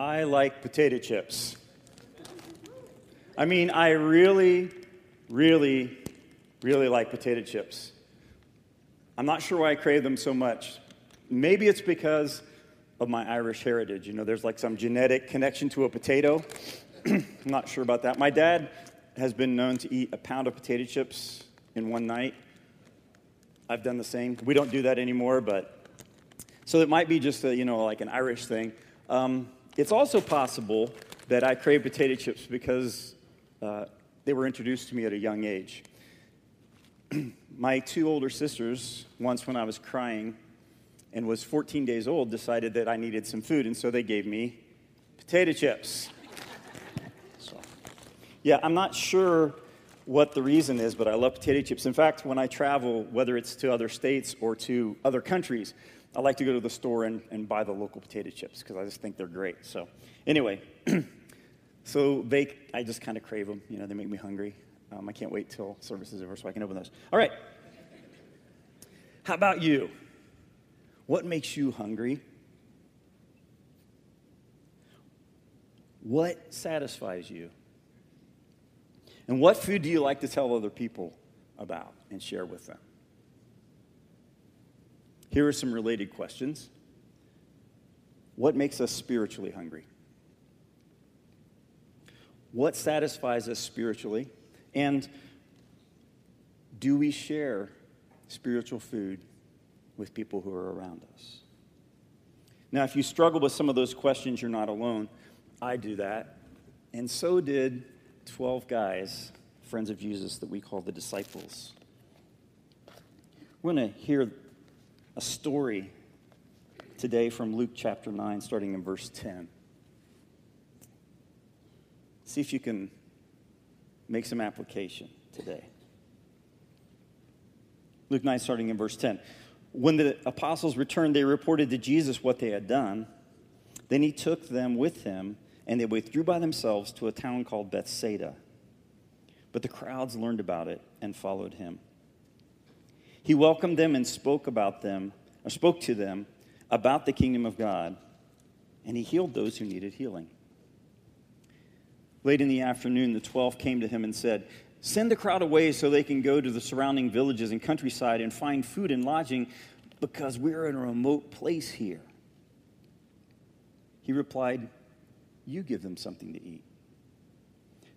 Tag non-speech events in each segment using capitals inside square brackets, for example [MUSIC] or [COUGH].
I like potato chips. I mean, I really, really, really like potato chips. I'm not sure why I crave them so much. Maybe it's because of my Irish heritage. You know, there's like some genetic connection to a potato. [CLEARS THROAT] I'm not sure about that. My dad has been known to eat a pound of potato chips in one night. I've done the same. We don't do that anymore, but so it might be just a, you know like an Irish thing. Um, it's also possible that I crave potato chips because uh, they were introduced to me at a young age. [CLEARS THROAT] My two older sisters, once when I was crying and was 14 days old, decided that I needed some food, and so they gave me potato chips. So, yeah, I'm not sure what the reason is, but I love potato chips. In fact, when I travel, whether it's to other states or to other countries, I like to go to the store and, and buy the local potato chips because I just think they're great. So, anyway, [CLEARS THROAT] so they, I just kind of crave them. You know, they make me hungry. Um, I can't wait till service is over so I can open those. All right. How about you? What makes you hungry? What satisfies you? And what food do you like to tell other people about and share with them? Here are some related questions. What makes us spiritually hungry? What satisfies us spiritually? And do we share spiritual food with people who are around us? Now, if you struggle with some of those questions, you're not alone. I do that. And so did 12 guys, friends of Jesus, that we call the disciples. We're going to hear a story today from Luke chapter 9, starting in verse 10. See if you can make some application today. Luke 9, starting in verse 10. When the apostles returned, they reported to Jesus what they had done. Then he took them with him and they withdrew by themselves to a town called Bethsaida. But the crowds learned about it and followed him. He welcomed them and spoke about them, or spoke to them about the kingdom of God, and he healed those who needed healing. Late in the afternoon, the twelve came to him and said, Send the crowd away so they can go to the surrounding villages and countryside and find food and lodging because we're in a remote place here. He replied, you give them something to eat.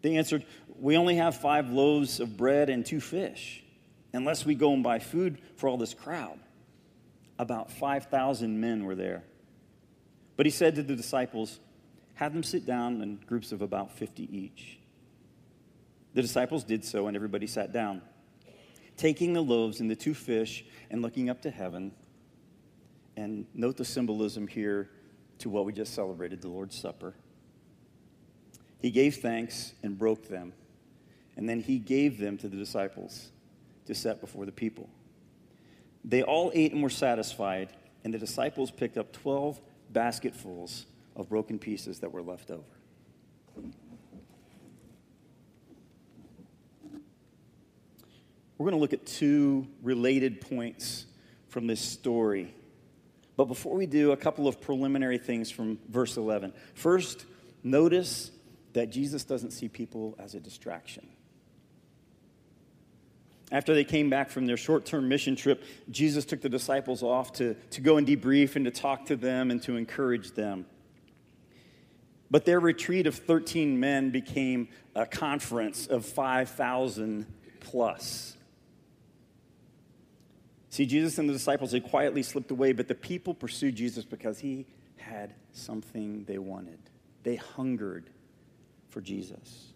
They answered, We only have five loaves of bread and two fish, unless we go and buy food for all this crowd. About 5,000 men were there. But he said to the disciples, Have them sit down in groups of about 50 each. The disciples did so, and everybody sat down. Taking the loaves and the two fish and looking up to heaven, and note the symbolism here to what we just celebrated the Lord's Supper. He gave thanks and broke them, and then he gave them to the disciples to set before the people. They all ate and were satisfied, and the disciples picked up 12 basketfuls of broken pieces that were left over. We're going to look at two related points from this story. But before we do, a couple of preliminary things from verse 11. First, notice that Jesus doesn't see people as a distraction. After they came back from their short term mission trip, Jesus took the disciples off to, to go and debrief and to talk to them and to encourage them. But their retreat of 13 men became a conference of 5,000 plus. See, Jesus and the disciples, they quietly slipped away, but the people pursued Jesus because he had something they wanted. They hungered for Jesus.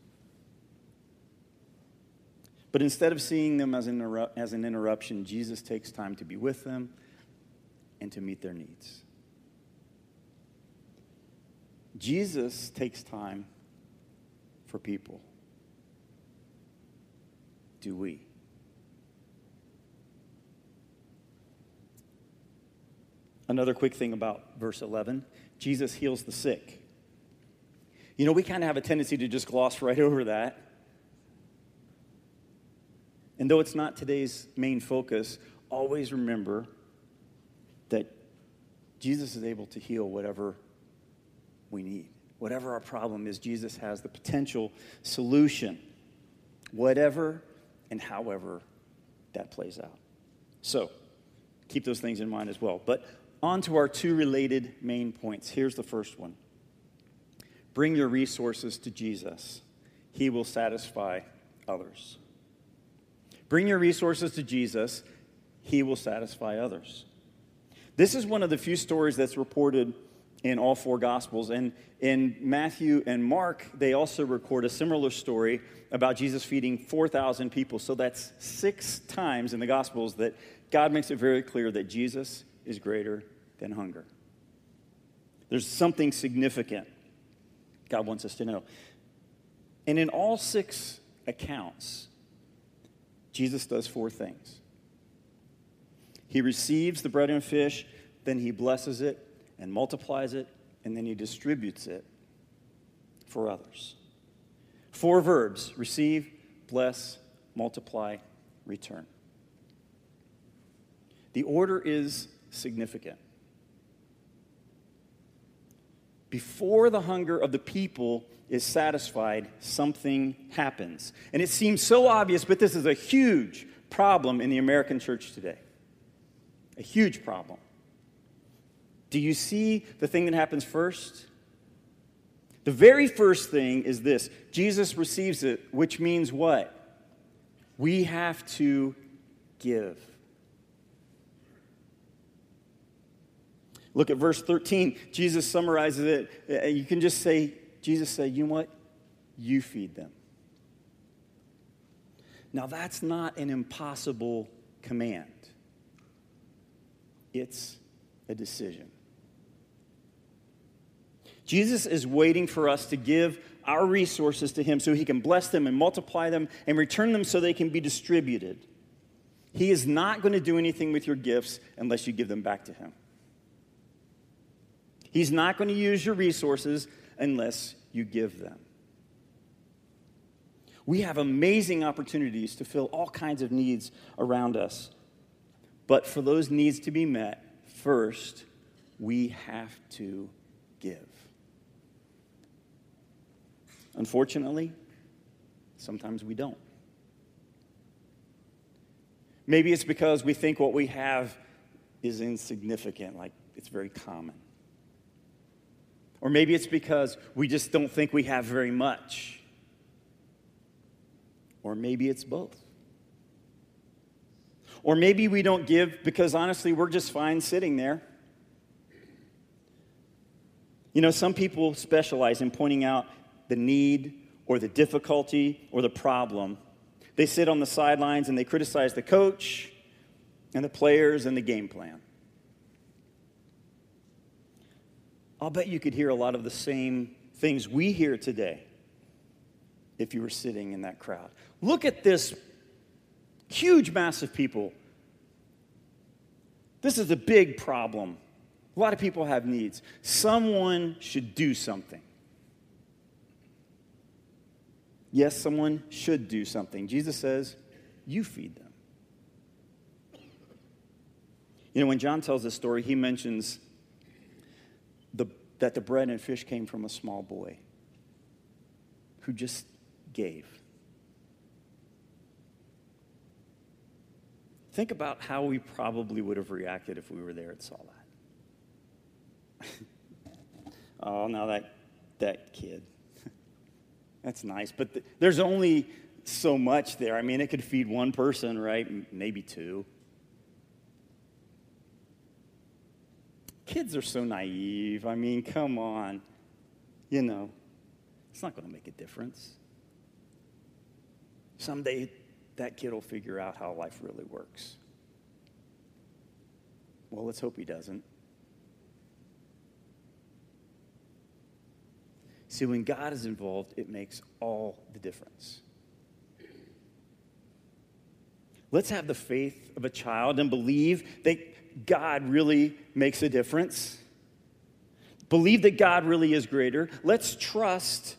But instead of seeing them as an, as an interruption, Jesus takes time to be with them and to meet their needs. Jesus takes time for people. Do we? Another quick thing about verse 11 Jesus heals the sick. You know, we kind of have a tendency to just gloss right over that. And though it's not today's main focus, always remember that Jesus is able to heal whatever we need. Whatever our problem is, Jesus has the potential solution, whatever and however that plays out. So, keep those things in mind as well. But on to our two related main points. Here's the first one Bring your resources to Jesus, He will satisfy others. Bring your resources to Jesus, He will satisfy others. This is one of the few stories that's reported in all four Gospels. And in Matthew and Mark, they also record a similar story about Jesus feeding 4,000 people. So that's six times in the Gospels that God makes it very clear that Jesus is greater than hunger. There's something significant God wants us to know. And in all six accounts, Jesus does four things. He receives the bread and fish, then he blesses it and multiplies it, and then he distributes it for others. Four verbs receive, bless, multiply, return. The order is significant. Before the hunger of the people is satisfied, something happens. And it seems so obvious, but this is a huge problem in the American church today. A huge problem. Do you see the thing that happens first? The very first thing is this Jesus receives it, which means what? We have to give. Look at verse 13. Jesus summarizes it. Uh, you can just say, Jesus said, you know what? You feed them. Now, that's not an impossible command, it's a decision. Jesus is waiting for us to give our resources to Him so He can bless them and multiply them and return them so they can be distributed. He is not going to do anything with your gifts unless you give them back to Him. He's not going to use your resources unless you give them. We have amazing opportunities to fill all kinds of needs around us. But for those needs to be met, first, we have to give. Unfortunately, sometimes we don't. Maybe it's because we think what we have is insignificant, like it's very common. Or maybe it's because we just don't think we have very much. Or maybe it's both. Or maybe we don't give because honestly, we're just fine sitting there. You know, some people specialize in pointing out the need or the difficulty or the problem. They sit on the sidelines and they criticize the coach and the players and the game plan. I'll bet you could hear a lot of the same things we hear today if you were sitting in that crowd. Look at this huge mass of people. This is a big problem. A lot of people have needs. Someone should do something. Yes, someone should do something. Jesus says, You feed them. You know, when John tells this story, he mentions the, that the bread and fish came from a small boy who just gave. Think about how we probably would have reacted if we were there and saw that. [LAUGHS] oh, now that, that kid. [LAUGHS] That's nice. But th- there's only so much there. I mean, it could feed one person, right? Maybe two. Kids are so naive. I mean, come on. You know, it's not going to make a difference. Someday, that kid will figure out how life really works. Well, let's hope he doesn't. See, when God is involved, it makes all the difference. Let's have the faith of a child and believe that God really makes a difference. Believe that God really is greater. Let's trust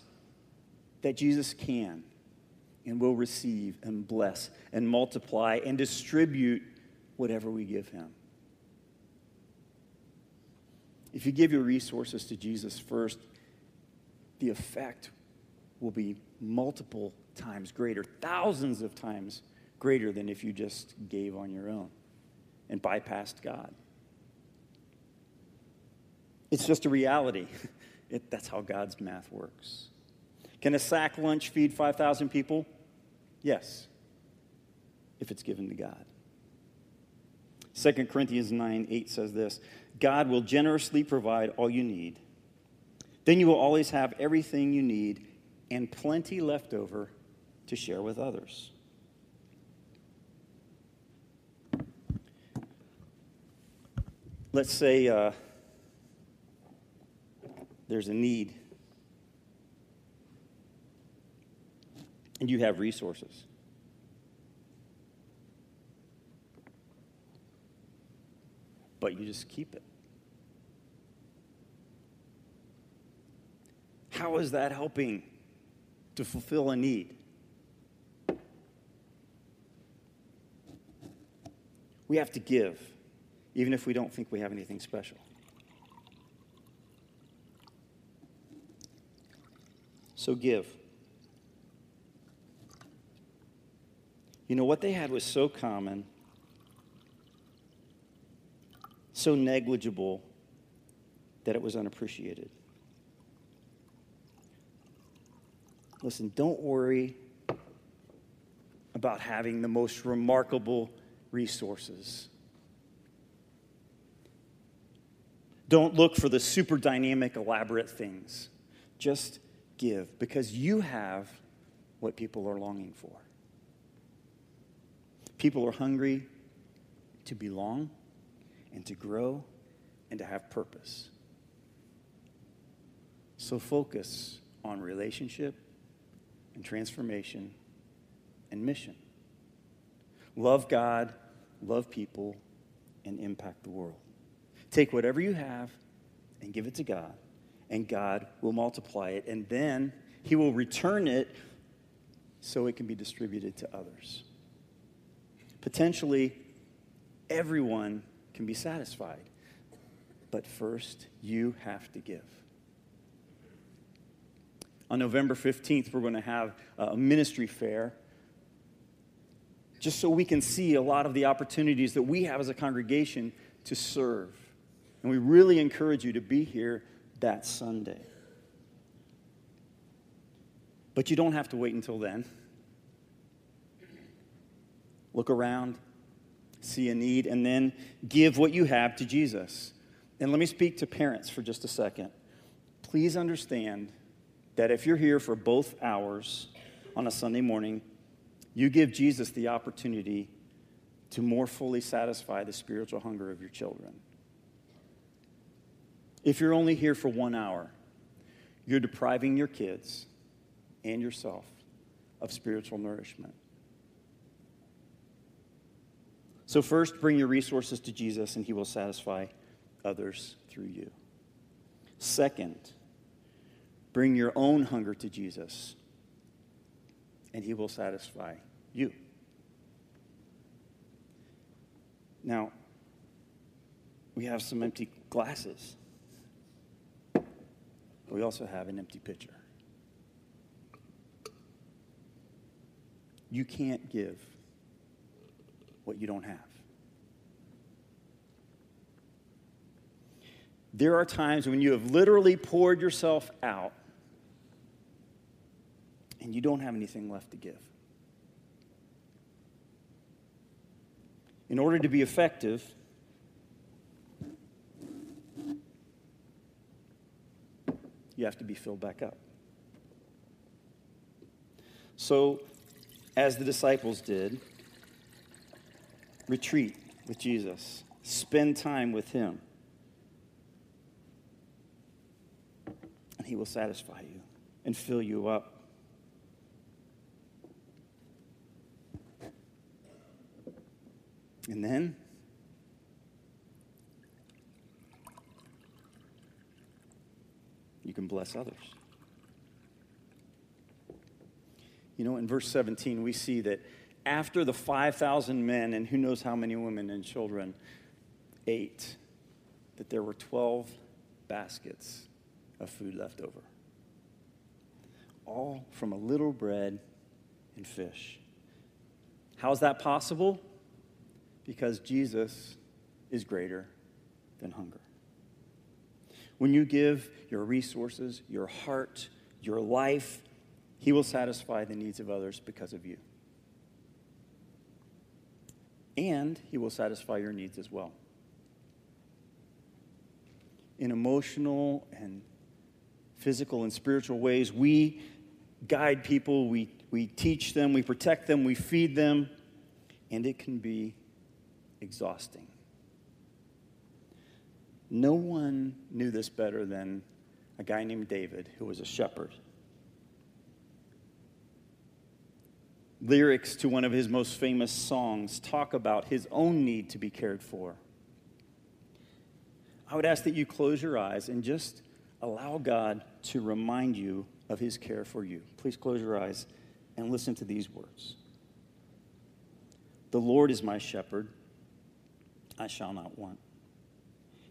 that Jesus can and will receive and bless and multiply and distribute whatever we give him. If you give your resources to Jesus first, the effect will be multiple times greater, thousands of times greater than if you just gave on your own and bypassed God. It's just a reality. [LAUGHS] It, that's how God's math works. Can a sack lunch feed 5,000 people? Yes, if it's given to God. 2 Corinthians 9 8 says this God will generously provide all you need. Then you will always have everything you need and plenty left over to share with others. Let's say uh, there's a need and you have resources. But you just keep it. How is that helping to fulfill a need? We have to give, even if we don't think we have anything special. So give. You know, what they had was so common, so negligible, that it was unappreciated. Listen, don't worry about having the most remarkable resources. Don't look for the super dynamic, elaborate things. Just give because you have what people are longing for. People are hungry to belong and to grow and to have purpose. So focus on relationship and transformation and mission. Love God, love people, and impact the world. Take whatever you have and give it to God, and God will multiply it, and then He will return it so it can be distributed to others. Potentially, everyone can be satisfied, but first, you have to give. On November 15th, we're going to have a ministry fair just so we can see a lot of the opportunities that we have as a congregation to serve. And we really encourage you to be here that Sunday. But you don't have to wait until then. Look around, see a need, and then give what you have to Jesus. And let me speak to parents for just a second. Please understand that if you're here for both hours on a Sunday morning, you give Jesus the opportunity to more fully satisfy the spiritual hunger of your children. If you're only here for one hour, you're depriving your kids and yourself of spiritual nourishment. So, first, bring your resources to Jesus, and he will satisfy others through you. Second, bring your own hunger to Jesus, and he will satisfy you. Now, we have some empty glasses. We also have an empty pitcher. You can't give what you don't have. There are times when you have literally poured yourself out and you don't have anything left to give. In order to be effective, you have to be filled back up. So, as the disciples did, retreat with Jesus, spend time with Him, and He will satisfy you and fill you up. And then you can bless others. You know, in verse 17, we see that after the 5,000 men and who knows how many women and children ate, that there were 12 baskets of food left over. all from a little bread and fish. How is that possible? Because Jesus is greater than hunger. When you give your resources, your heart, your life, He will satisfy the needs of others because of you. And He will satisfy your needs as well. In emotional and physical and spiritual ways, we guide people, we, we teach them, we protect them, we feed them, and it can be exhausting. No one knew this better than a guy named David, who was a shepherd. Lyrics to one of his most famous songs talk about his own need to be cared for. I would ask that you close your eyes and just allow God to remind you of his care for you. Please close your eyes and listen to these words The Lord is my shepherd, I shall not want.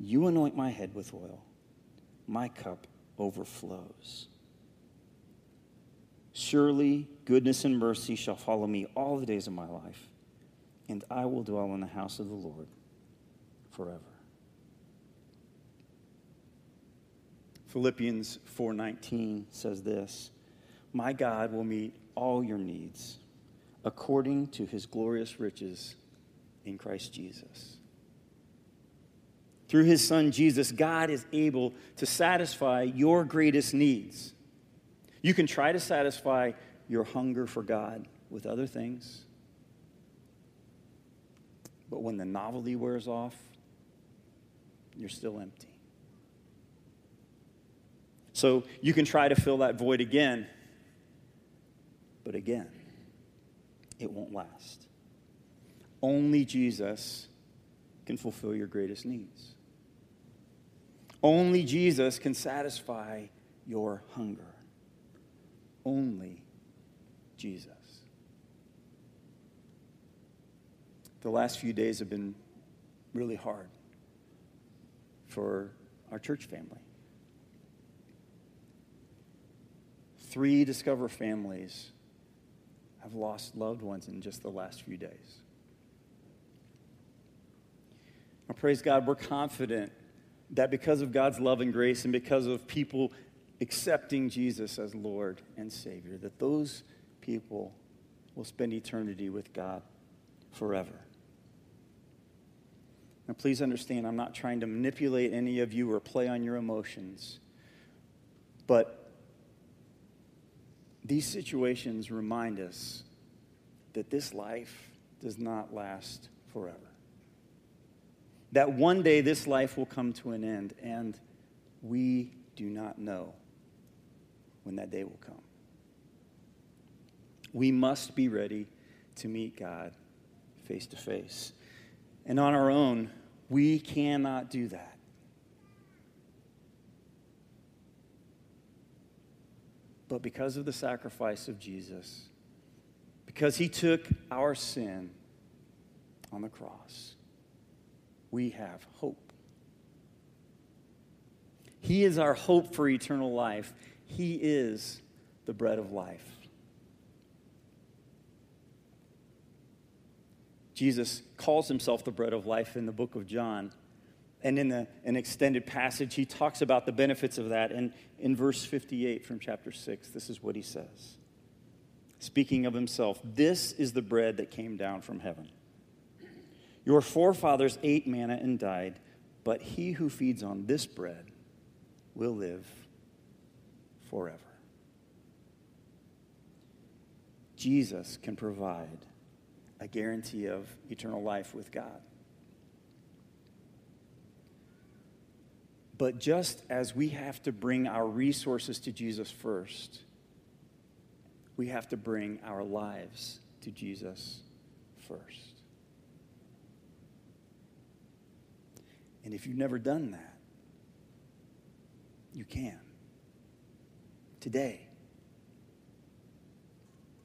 You anoint my head with oil, my cup overflows. Surely goodness and mercy shall follow me all the days of my life, and I will dwell in the house of the Lord forever. Philippians 4:19 says this, "My God will meet all your needs according to his glorious riches in Christ Jesus." Through his son Jesus, God is able to satisfy your greatest needs. You can try to satisfy your hunger for God with other things, but when the novelty wears off, you're still empty. So you can try to fill that void again, but again, it won't last. Only Jesus can fulfill your greatest needs. Only Jesus can satisfy your hunger. Only Jesus. The last few days have been really hard for our church family. Three Discover families have lost loved ones in just the last few days. Now, praise God, we're confident that because of God's love and grace and because of people accepting Jesus as Lord and Savior, that those people will spend eternity with God forever. Now, please understand, I'm not trying to manipulate any of you or play on your emotions, but these situations remind us that this life does not last forever that one day this life will come to an end, and we do not know when that day will come. We must be ready to meet God face to face. And on our own, we cannot do that. But because of the sacrifice of Jesus, because he took our sin on the cross, we have hope. He is our hope for eternal life. He is the bread of life. Jesus calls himself the bread of life in the book of John. And in the, an extended passage, he talks about the benefits of that. And in verse 58 from chapter 6, this is what he says. Speaking of himself, this is the bread that came down from heaven. Your forefathers ate manna and died, but he who feeds on this bread will live forever. Jesus can provide a guarantee of eternal life with God. But just as we have to bring our resources to Jesus first, we have to bring our lives to Jesus first. And if you've never done that, you can. Today.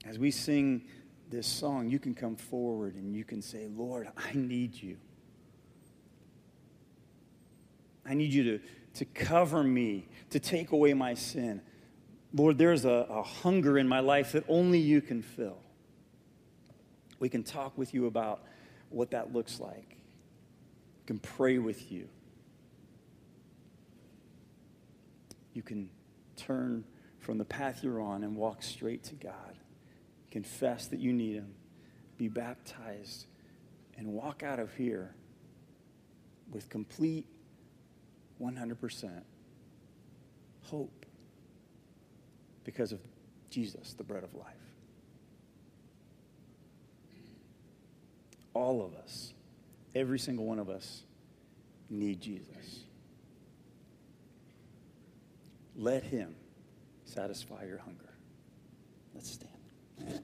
As we sing this song, you can come forward and you can say, Lord, I need you. I need you to, to cover me, to take away my sin. Lord, there's a, a hunger in my life that only you can fill. We can talk with you about what that looks like. Can pray with you. You can turn from the path you're on and walk straight to God. Confess that you need Him. Be baptized and walk out of here with complete 100% hope because of Jesus, the bread of life. All of us, every single one of us, need Jesus. Let him satisfy your hunger. Let's stand.